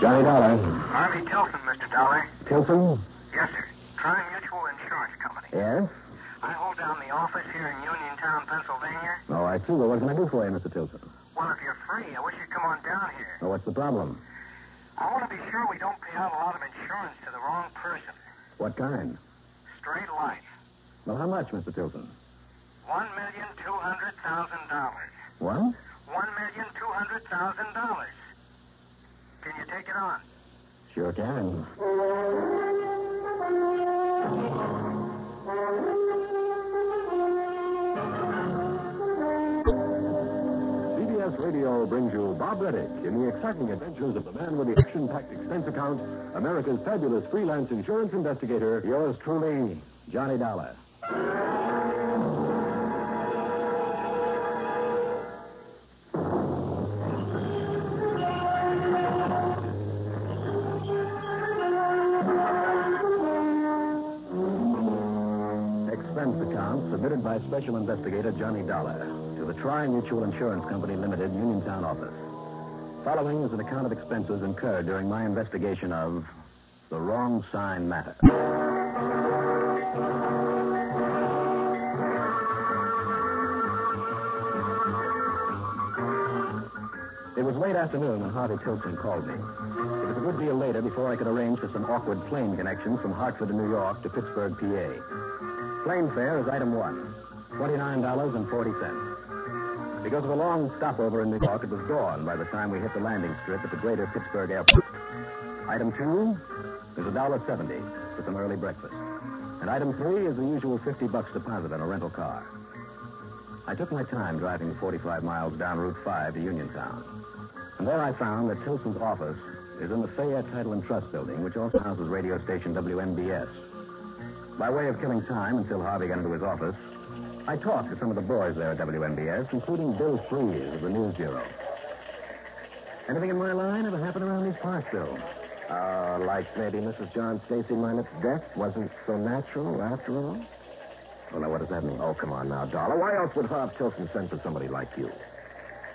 Johnny Dollar. Harvey Tilson, Mr. Dollar. Tilson? Yes, sir. Tri Mutual Insurance Company. Yes? I hold down the office here in Uniontown, Pennsylvania. Oh, I see. Well, what can I do for you, Mr. Tilson? Well, if you're free, I wish you'd come on down here. Well, what's the problem? I want to be sure we don't pay out a lot of insurance to the wrong person. What kind? Straight life. Well, how much, Mr. Tilson? One million two hundred thousand dollars. What? One million two hundred thousand dollars. Can you take it on? Sure can. CBS Radio brings you Bob Readick in the exciting adventures of the man with the action-packed expense account, America's fabulous freelance insurance investigator, yours truly, Johnny Dollar. Special Investigator Johnny Dollar to the Tri Mutual Insurance Company Limited, Uniontown office. Following is an account of expenses incurred during my investigation of the wrong sign matter. It was late afternoon when Harvey Tilson called me. It was a good deal later before I could arrange for some awkward plane connections from Hartford to New York to Pittsburgh, PA. Plane fare is item one, $29.40. Because of a long stopover in New York, it was dawn by the time we hit the landing strip at the greater Pittsburgh airport. Item two is $1.70 for some early breakfast. And item three is the usual 50 bucks deposit on a rental car. I took my time driving 45 miles down Route 5 to Uniontown. And there I found that Tilson's office is in the Fayette Title and Trust Building, which also houses radio station WMBS. By way of killing time until Harvey got into his office, I talked to some of the boys there at WMBS, including Bill Fries of the News Bureau. Anything in my line ever happen around these parts, Bill? Uh, like maybe Mrs. John Stacy Minot's death wasn't so natural after all? Well, now, what does that mean? Oh, come on now, Dollar. Why else would Harv Tilson send for somebody like you?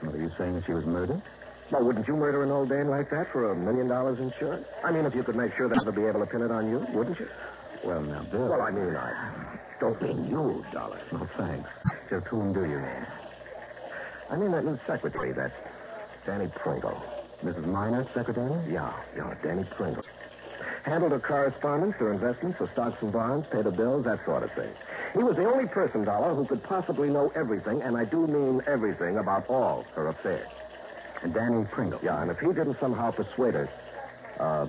What, are you saying that she was murdered? Well, wouldn't you murder an old dame like that for a million dollars insurance? I mean, if you could make sure that would be able to pin it on you, wouldn't you? Well, now, Bill. Well, I mean, I don't mean you, Dollar. No, thanks. Just whom do you mean? I mean that new secretary, that Danny Pringle. Mrs. Minot's secretary? Yeah, yeah, Danny Pringle. Handled her correspondence, her investments, her stocks and bonds, paid her bills, that sort of thing. He was the only person, Dollar, who could possibly know everything, and I do mean everything, about all her affairs. And Danny Pringle? Yeah, and if he didn't somehow persuade her, uh,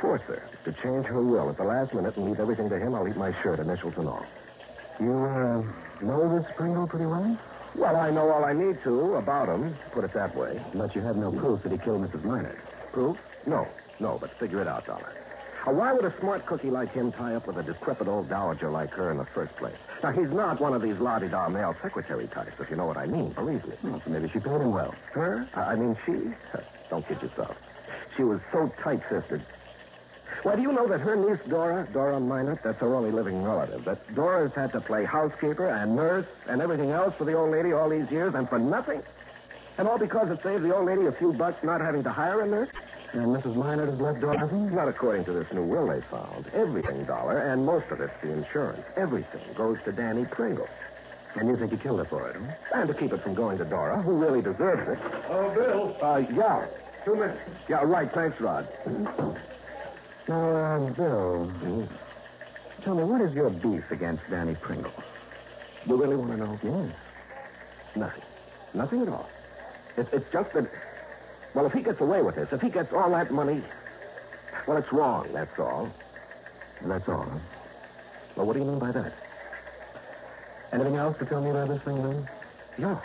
force her to change her will at the last minute and leave everything to him, I'll eat my shirt, initials and all. You, uh, know this Pringle pretty well? Well, I know all I need to about him, put it that way. But you have no proof that he killed Mrs. Minot. Proof? No, no, but figure it out, Dollar. Uh, why would a smart cookie like him tie up with a decrepit old dowager like her in the first place? Now, he's not one of these la-di-da male secretary types, if you know what I mean. Believe me. Oh, so maybe she paid him well. Her? I mean, she... Don't kid yourself. She was so tight-fisted. Why, do you know that her niece, Dora, Dora Minot, that's her only living relative, that Dora's had to play housekeeper and nurse and everything else for the old lady all these years and for nothing? And all because it saves the old lady a few bucks not having to hire a nurse? And Mrs. Minot has left Dora nothing? Not according to this new will they found. Everything, Dollar, and most of it's the insurance. Everything goes to Danny Pringle. And you think he killed her for it, huh? And to keep it from going to Dora, who really deserves it. Oh, Bill. Uh, yeah. Two minutes. Yeah, right. Thanks, Rod. Now, uh, Bill, tell me, what is your beef against Danny Pringle? You really want to know? Yes. Nothing. Nothing at all. It's, it's just that, well, if he gets away with this, if he gets all that money, well, it's wrong, that's all. That's all, huh? Well, what do you mean by that? Anything else to tell me about this thing, then? Yeah.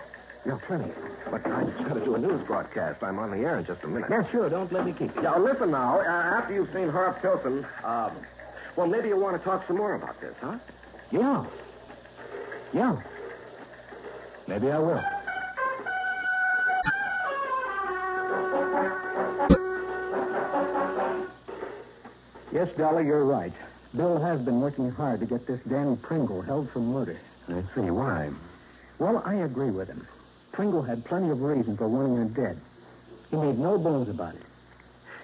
Yeah, plenty. But I just got to do a news broadcast. I'm on the air in just a minute. Yeah, sure. Don't let me keep you. Now, listen now. Uh, after you've seen Harv Tilson, um, well, maybe you want to talk some more about this, huh? Yeah. Yeah. Maybe I will. Yes, Dollar, you're right. Bill has been working hard to get this Danny Pringle held for murder. I see. Why? Well, I agree with him. Pringle had plenty of reason for wanting her dead. He made no bones about it.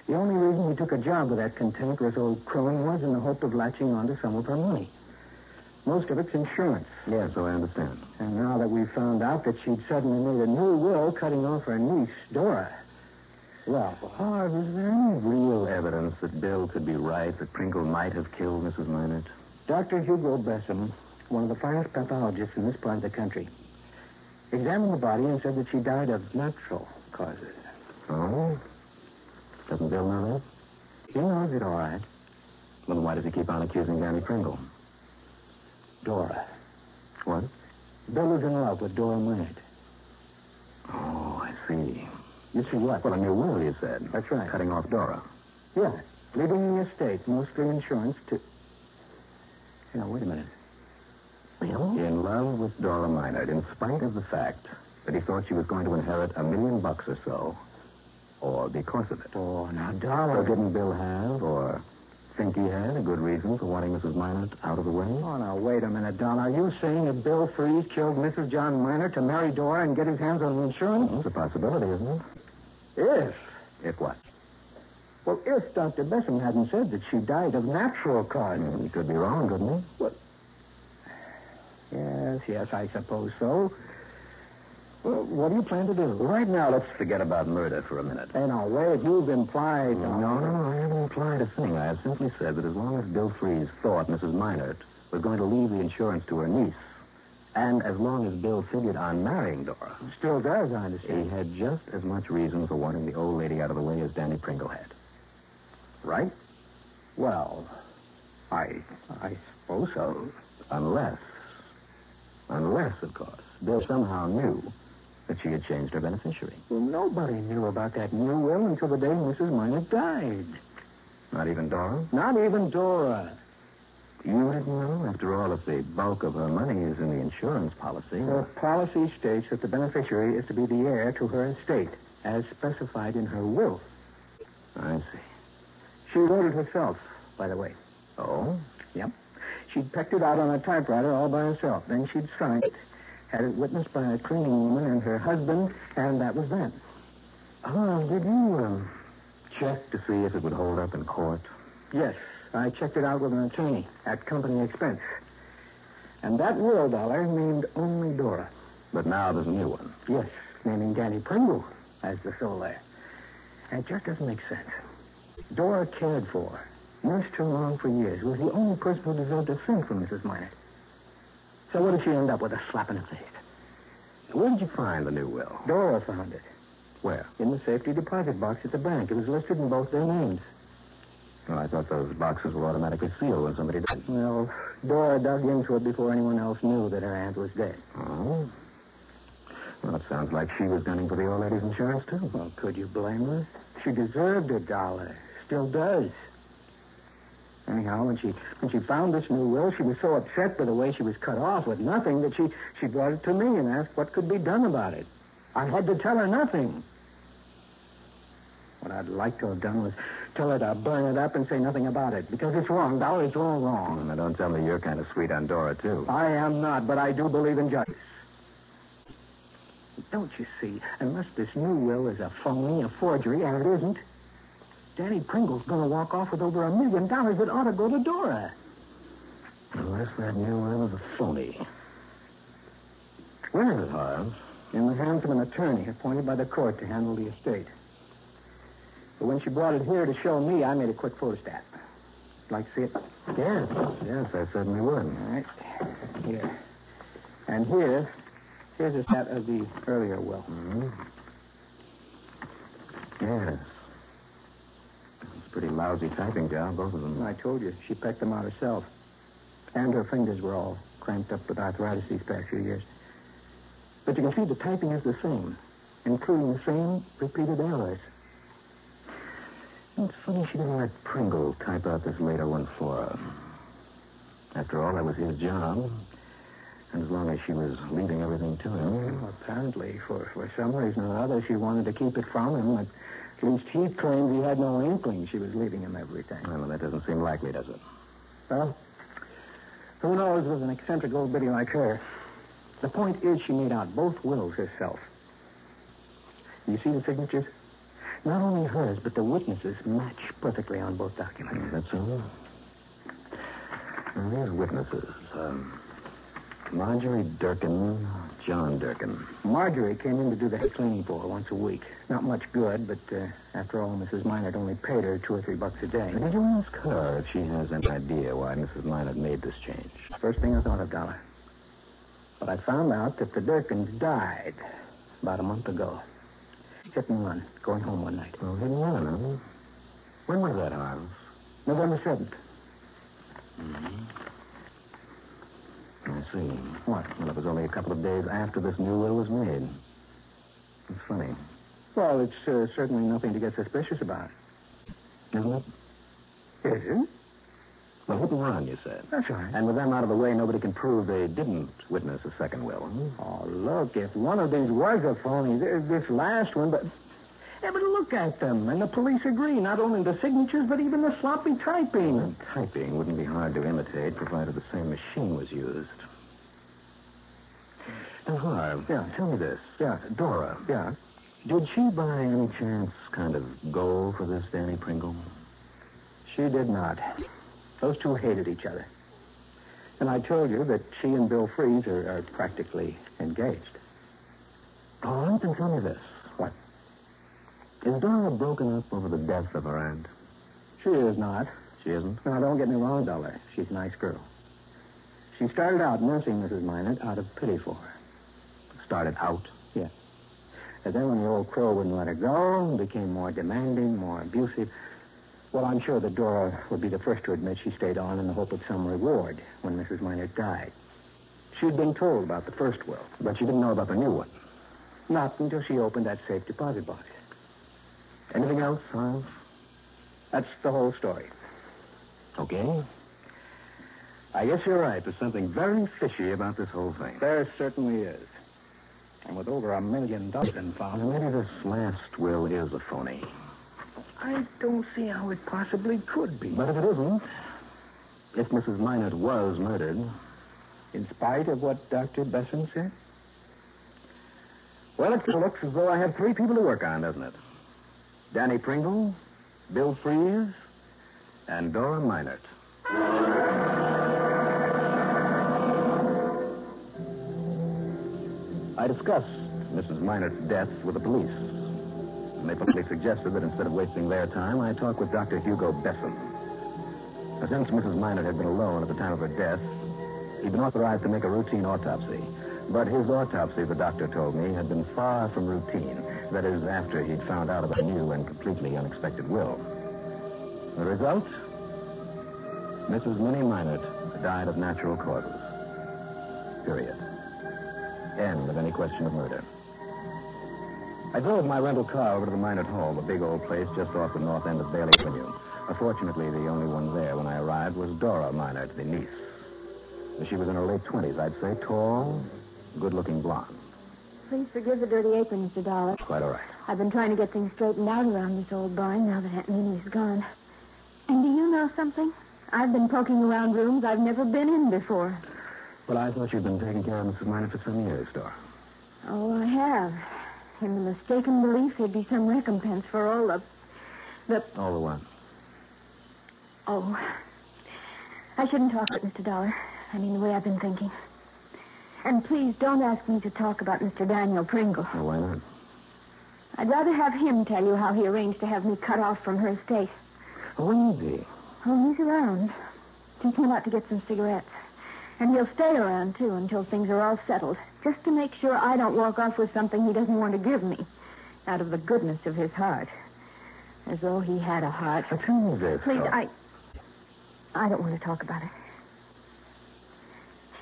The only reason he took a job with that cantankerous old crone was in the hope of latching onto some of her money. Most of it's insurance. Yes, so I understand. And now that we've found out that she'd suddenly made a new will cutting off her niece, Dora, well, Harv, is there any real evidence that Bill could be right, that Pringle might have killed Mrs. Minot? Dr. Hugo Bessem, one of the finest pathologists in this part of the country, examined the body and said that she died of natural causes. Oh? Doesn't Bill know that? He knows it all right. Well, then why does he keep on accusing Danny Pringle? Dora. What? Bill is in love with Dora Minot. Oh, I see. You see what? Well, a new will, you said. That's right. Cutting off Dora. Yes. Leaving the estate, mostly insurance, to. Now, wait a minute. Bill? In love with Dora Minot, in spite of the fact that he thought she was going to inherit a million bucks or so, or because of it. Oh, now, Or Dollar. didn't Bill have, or think he had, a good reason for wanting Mrs. Minot out of the way? Oh, now, wait a minute, Don. Are you saying that Bill Freeze killed Mrs. John Minot to marry Dora and get his hands on the insurance? Well, it's a possibility, isn't it? If. If what? Well, if Dr. Bessem hadn't said that she died of natural causes. Hmm, He could be wrong, couldn't he? Yes, yes, I suppose so. Well, what do you plan to do? Right now, let's forget about murder for a minute. Hey, now, wait. You've implied. No, no, no, I haven't implied a thing. I have simply said that as long as Bill Freeze thought Mrs. Minot was going to leave the insurance to her niece, and as long as Bill figured on marrying Dora, Still does, I understand. he had just as much reason for wanting the old lady out of the way as Danny Pringle had. Right? Well, I, I suppose so. Unless, unless, of course, Bill somehow knew that she had changed her beneficiary. Well, nobody knew about that new will until the day Mrs. Minot died. Not even Dora? Not even Dora. You didn't know? After all, if the bulk of her money is in the insurance policy. Her policy states that the beneficiary is to be the heir to her estate, as specified in her will. I see. She wrote it herself, by the way. Oh? Yep. She'd pecked it out on a typewriter all by herself. Then she'd signed it, had it witnessed by a cleaning woman and her husband, and that was that. Oh, did you um, check to see if it would hold up in court? Yes, I checked it out with an attorney at company expense. And that will dollar named only Dora. But now there's a new one. Yes, naming Danny Pringle as the sole heir. It just doesn't make sense. Dora cared for her, nursed her along for years, was the only person who deserved a thing from Mrs. Minot. So what did she end up with? A slap in the face. Where did you find the new will? Dora found it Where? in the safety deposit box at the bank. It was listed in both their names. Well, I thought those boxes were automatically sealed when somebody did. Well, Dora dug into it before anyone else knew that her aunt was dead. Oh? Well, it sounds like she was gunning for the old lady's insurance, too. Well, could you blame her? She deserved a dollar. Still does. Anyhow, when she when she found this new will, she was so upset by the way she was cut off with nothing that she she brought it to me and asked what could be done about it. I had to tell her nothing. What I'd like to have done was tell her to burn it up and say nothing about it because it's wrong, Dollar. It's all wrong. Now, don't tell me you're kind of sweet on Dora, too. I am not, but I do believe in justice. Don't you see? Unless this new will is a phony, a forgery, and it isn't, Danny Pringle's going to walk off with over a million dollars that ought to go to Dora. Unless that new will is a phony. Where is it, Harv? In the hands of an attorney appointed by the court to handle the estate. But when she brought it here to show me, I made a quick photostat. Like to see it? Yes, yes, I certainly would. All right. Here. And here, here's a stat of the earlier will. Mm-hmm. Yes. Pretty lousy typing job, both of them. I told you, she pecked them out herself. And her fingers were all cramped up with arthritis these past few years. But you can see the typing is the same, including the same repeated errors. It's funny she didn't let Pringle type out this later one for her. After all, that was his job. And as long as she was leaving everything to him. Well, apparently, for, for some reason or other, she wanted to keep it from him. At least he claimed he had no inkling she was leaving him everything. Well, that doesn't seem likely, does it? Well, who knows with an eccentric old biddy like her. The point is she made out both wills herself. You see the signatures? Not only hers, but the witnesses match perfectly on both documents. That's all. Now, there's witnesses. Um, Marjorie Durkin, John Durkin. Marjorie came in to do the head cleaning for her once a week. Not much good, but uh, after all, Mrs. Minot only paid her two or three bucks a day. Did you ask her if she has any idea why Mrs. Minot made this change? First thing I thought of, Dollar. But I found out that the Durkins died about a month ago. Hit and run, going home one night. Oh, hit and run, huh? When was that, Harv? November 7th. Mm-hmm. I see. What? Well, it was only a couple of days after this new will was made. It's funny, Well, it's uh, certainly nothing to get suspicious about. isn't it? Is it? Well, and run, you said. That's right. And with them out of the way, nobody can prove they didn't witness a second will. hmm? Oh, look, if one of these was a phony, this last one, but. Yeah, but look at them. And the police agree. Not only the signatures, but even the sloppy typing. Well, typing wouldn't be hard to imitate, provided the same machine was used. Now, Harv, Yeah. tell me this. Yeah. Dora, Yeah. did she by any chance kind of go for this Danny Pringle? She did not. Those two hated each other. And I told you that she and Bill Freeze are, are practically engaged. All right, then tell me this. What? Is Dora broken up over the death of her aunt? She is not. She isn't? Now, don't get me wrong, Dollar. She's a nice girl. She started out nursing Mrs. Minot out of pity for her. Started out. Yes. And then when the old crow wouldn't let her go, became more demanding, more abusive. Well, I'm sure that Dora would be the first to admit she stayed on in the hope of some reward when Mrs. Minot died. She'd been told about the first will, But she didn't know about the new one. not until she opened that safe deposit box. Anything else, Harv? That's the whole story. Okay. I guess you're right. There's something very fishy about this whole thing. There certainly is. And with over a million dollars in found, maybe this last will is a phony. I don't see how it possibly could be. But if it isn't, if Mrs. Minot was murdered, in spite of what Dr. Besson said? well, it looks as though I have three people to work on, doesn't it? Danny Pringle, Bill Freeze, and Dora Minot. I discussed Mrs. Minot's death with the police. And they politely suggested that instead of wasting their time, I talk with Dr. Hugo Besson. Now, Since Mrs. Minot had been alone at the time of her death, he'd been authorized to make a routine autopsy. But his autopsy, the doctor told me, had been far from routine. That is, after he'd found out about a new and completely unexpected will. The result? Mrs. Minnie Minot died of natural causes. Period. End of any question of murder. I drove my rental car over to the Minot Hall, the big old place just off the north end of Bailey Avenue. Uh, fortunately, the only one there when I arrived was Dora Minot, the niece. She was in her late 20s, I'd say. Tall, good looking blonde. Please forgive the dirty apron, Mr. Dollar. It's Quite all right. I've been trying to get things straightened out around this old barn now that Aunt Minnie's gone. And do you know something? I've been poking around rooms I've never been in before. Well, I thought you'd been taking care of Mrs. Minot for some years, Dora. Oh, I have. In the mistaken belief there'd be some recompense for all the. the. All the what? Oh. I shouldn't talk about Mr. Dollar. I mean, the way I've been thinking. And please don't ask me to talk about Mr. Daniel Pringle. Well, why not? I'd rather have him tell you how he arranged to have me cut off from her estate. Oh, will you be? Oh, he's around. He came out to get some cigarettes. And he'll stay around, too, until things are all settled, just to make sure I don't walk off with something he doesn't want to give me, out of the goodness of his heart. As though he had a heart. But tell me this. Please. I. I don't want to talk about it.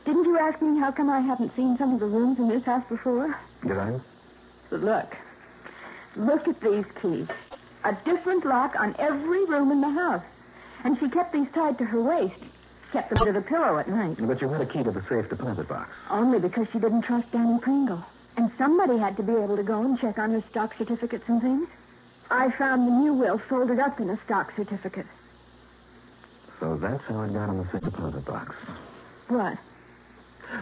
Didn't you ask me how come I haven't seen some of the rooms in this house before? Did I? But look. Look at these keys. A different lock on every room in the house. And she kept these tied to her waist. Kept them under the pillow at night. But you had a key to the safe deposit box. Only because she didn't trust Danny Pringle. And somebody had to be able to go and check on her stock certificates and things. I found the new will folded up in a stock certificate. So that's how it got in the safe deposit box. What?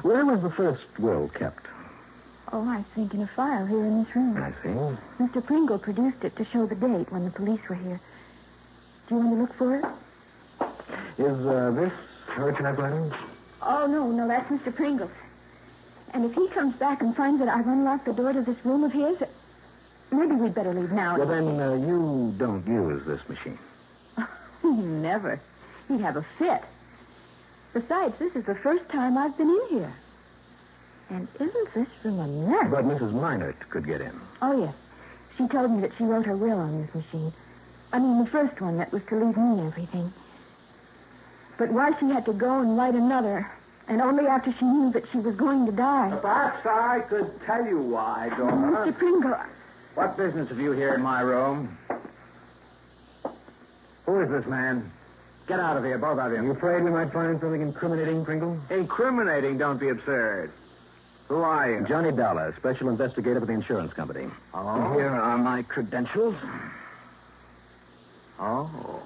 Where was the first will kept? Oh, I think in a file here in this room. I see. Mr. Pringle produced it to show the date when the police were here. Do you want to look for it? Is uh, this her typewriter? Oh, no, no, that's Mr. Pringle's. And if he comes back and finds that I've unlocked the door to this room of his, maybe we'd better leave now. Well, then uh, you don't use this machine. Never. He'd have a fit. Besides, this is the first time I've been in here. And isn't this room a mess? But Mrs. Minot could get in. Oh, yes. She told me that she wrote her will on this machine. I mean, the first one that was to leave me everything. But why she had to go and write another, and only after she knew that she was going to die. Perhaps I could tell you why, Dora. Mr. Pringle, What business have you here in my room? Who is this man? Get out of here, both of you. You afraid we might find something incriminating, Pringle? Incriminating, don't be absurd. Who are you? Johnny Dollar, special investigator for the insurance company. Oh. Here are my credentials. Oh.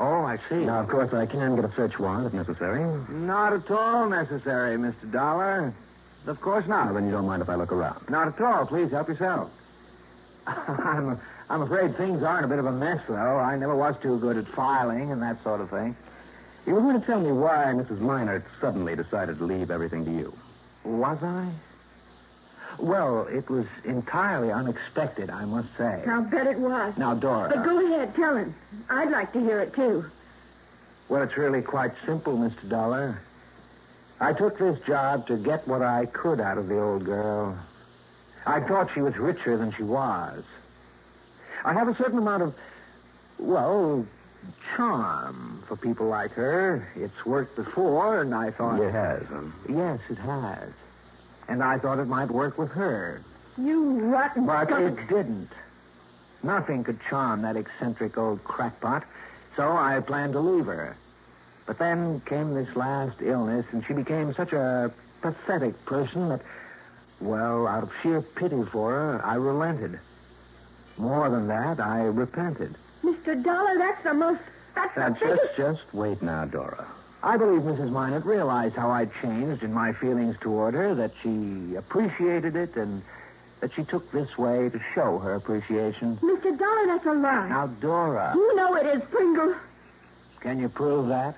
Oh, I see. Now, of course, I can get a search warrant if necessary. Not at all necessary, Mr. Dollar. Of course not. then you don't mind if I look around. Not at all. Please help yourself. I'm, I'm afraid things are in a bit of a mess, though. I never was too good at filing and that sort of thing. You were going to tell me why Mrs. Minot suddenly decided to leave everything to you. Was I? Well, it was entirely unexpected, I must say. I'll bet it was. Now, Dora. But go ahead, tell him. I'd like to hear it, too. Well, it's really quite simple, Mr. Dollar. I took this job to get what I could out of the old girl. I thought she was richer than she was. I have a certain amount of, well, charm for people like her. It's worked before, and I thought. It has, huh? Yes, it has. And I thought it might work with her. You rotten But skunk. it didn't. Nothing could charm that eccentric old crackpot, so I planned to leave her. But then came this last illness, and she became such a pathetic person that, well, out of sheer pity for her, I relented. More than that, I repented. Mr. Dollar, that's the most. That's Now, the biggest. just, just wait now, Dora. I believe Mrs. Minot realized how I'd changed in my feelings toward her, that she appreciated it, and that she took this way to show her appreciation. Mr. Dollar, that's a lie. Now, Dora, You know it is, Pringle. can you prove that?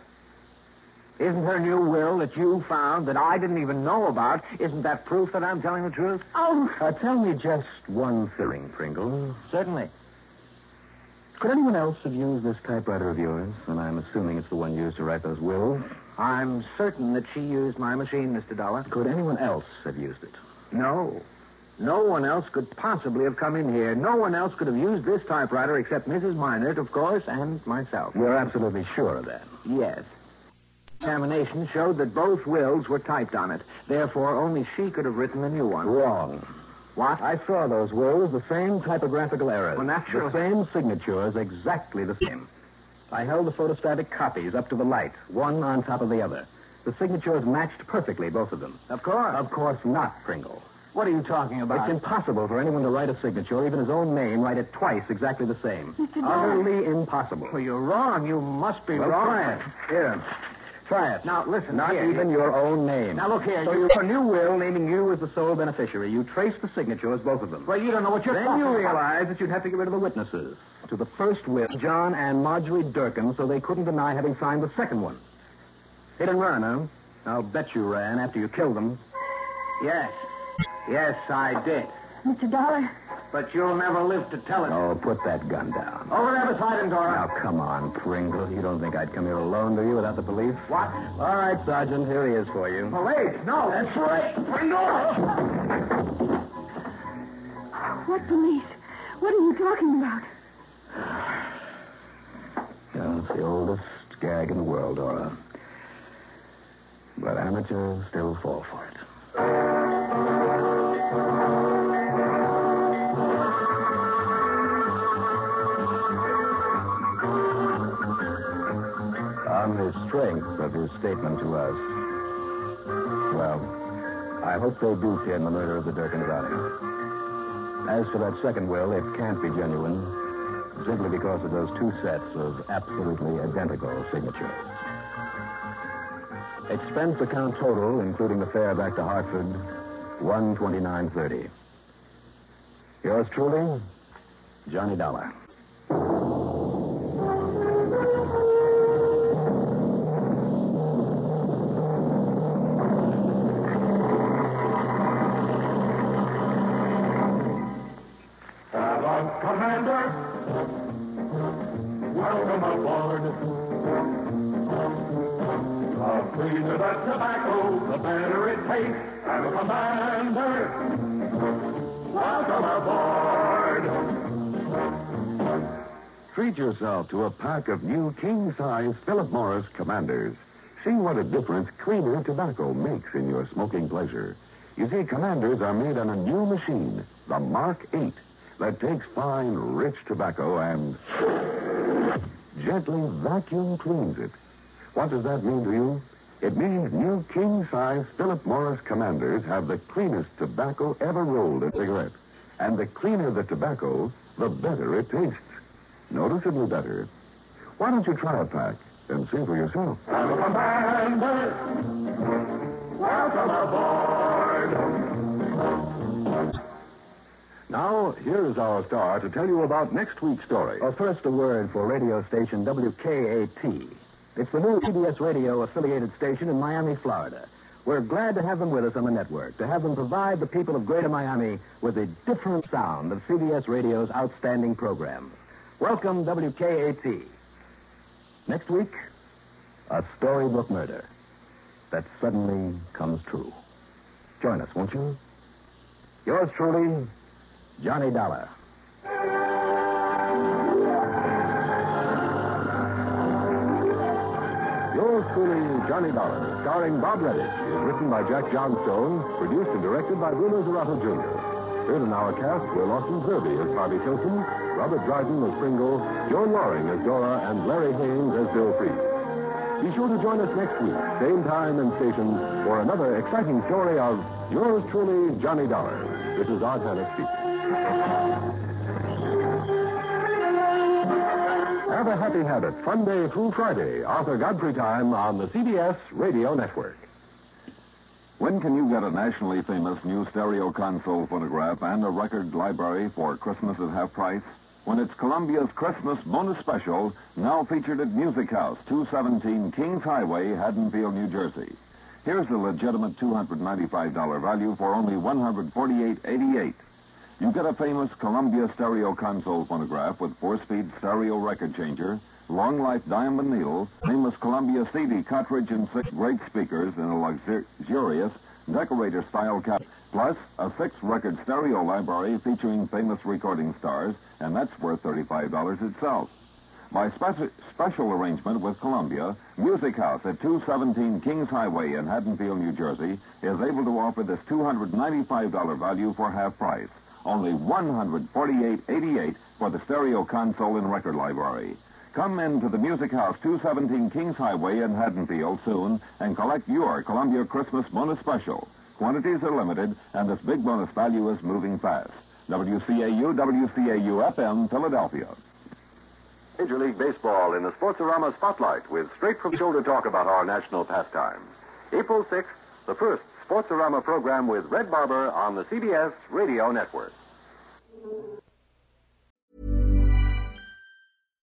Isn't her new will that you found that I didn't even know about, isn't that proof that I'm telling the truth? Oh, Uh, tell me just one thing, Pringle. Certainly. Could anyone else have used this typewriter of yours? And I'm assuming it's the one used to write those wills. I'm certain that she used my machine, Mr. Dollar. Could anyone else have used it? No. No one else could possibly have come in here. No one else could have used this typewriter except Mrs. Minot, of course, and myself. You're absolutely sure of that. Yes. Examination showed that both wills were typed on it. Therefore, only she could have written the new one. Wrong. What? I saw those wills, the same typographical errors. Well, naturally. The same signatures, exactly the same. I held the photostatic copies up to the light, one on top of the other. The signatures matched perfectly, both of them. Of course. Of course not, Pringle. What are you talking about? It's impossible for anyone to write a signature, even his own name, write it twice exactly the same. Mr. Dollar. Utterly impossible. Well, you're wrong. You must be Well, wrong. try it. Here. Try it. Now, listen. Not here. even your own name. Now, look here. So you... you have a new will naming you as the sole beneficiary. You trace the signatures, both of them. Well, you don't know what you're talking. then talking you about. realize that you'd have to get rid of the witnesses. To the first will, John and Marjorie Durkin, so they couldn't deny having signed the second one. Hit and run, huh? I'll bet you ran after you killed them. Yes. Yes, I did. Mr. Dollar, But you'll never live to tell it. Oh, put that gun down. Over there beside him, Dora. Now, come on, Pringle. You don't think I'd come here alone, do you, without the police? What? All right, Sergeant. Here he is for you. Oh, police? No, that's right. Pringle! what police? What are you talking about? Yeah, it's the oldest gag in the world, Dora. But amateurs still fall for it. Strength of his statement to us, well, I hope they do pin the murder of the Durkins on him. As for that second will, it can't be genuine simply because of those two sets of absolutely identical signatures. Expense account total, including the fare back to Hartford, one twenty nine thirty. Yours truly, Johnny Dollar. The the tobacco, the better it tastes. And Commander, welcome aboard. Treat yourself to a pack of new king-size Philip Morris Commanders. See what a difference cleaner tobacco makes in your smoking pleasure. You see, Commanders are made on a new machine, the Mark 8, that takes fine, rich tobacco and gently vacuum cleans it. What does that mean to you? It means new king-size Philip Morris Commanders have the cleanest tobacco ever rolled in a cigarette. And the cleaner the tobacco, the better it tastes. Noticeably better. Why don't you try a pack and see for yourself? And Commander, welcome aboard. Now, here is our star to tell you about next week's story. Well, first a word for radio station WKAT. It's the new CBS radio affiliated station in Miami, Florida. We're glad to have them with us on the network, to have them provide the people of Greater Miami with a different sound of CBS radio's outstanding programs. Welcome, WKAT. Next week, a storybook murder that suddenly comes true. Join us, won't you? Yours truly, Johnny Dollar. Johnny Dollar, starring Bob Readick, is written by Jack Johnstone, produced and directed by Bruno Zirato Jr. Heard in our cast were Lawson Zerbe as Bobby Tilson, Robert Dryden as Pringle, Joan Lorring as Dora, and Larry Haines as Bill Freed. Be sure to join us next week, same time and station, for another exciting story of yours truly, Johnny Dollar. This is Art Hannes speaking. Have a happy habit, fun day through Friday, Arthur Godfrey time on the CBS Radio Network. When can you get a nationally famous new stereo console phonograph and a record library for Christmas at half price? When it's Columbia's Christmas bonus special, now featured at Music House, 217 Kings Highway, Haddonfield, New Jersey. Here's the legitimate $295 value for only $148.88. You get a famous Columbia stereo console phonograph with four-speed stereo record changer, long life diamond needle, famous Columbia CD cartridge, and six great speakers in a luxurious decorator style cabinet. Plus, a six record stereo library featuring famous recording stars, and that's worth $35 itself. By speci- special arrangement with Columbia, Music House at 217 Kings Highway in Haddonfield, New Jersey, is able to offer this $295 value for half price. Only $148.88 for the stereo console and record library. Come into the Music House, 217 Kings Highway in Haddonfield soon and collect your Columbia Christmas bonus special. Quantities are limited, and this big bonus value is moving fast. WCAU, WCAU FM, Philadelphia. Major League Baseball in the Sportsorama Spotlight with straight from shoulder talk about our national pastimes. April 6th, the first Sportsorama program with Red Barber on the CBS Radio Network.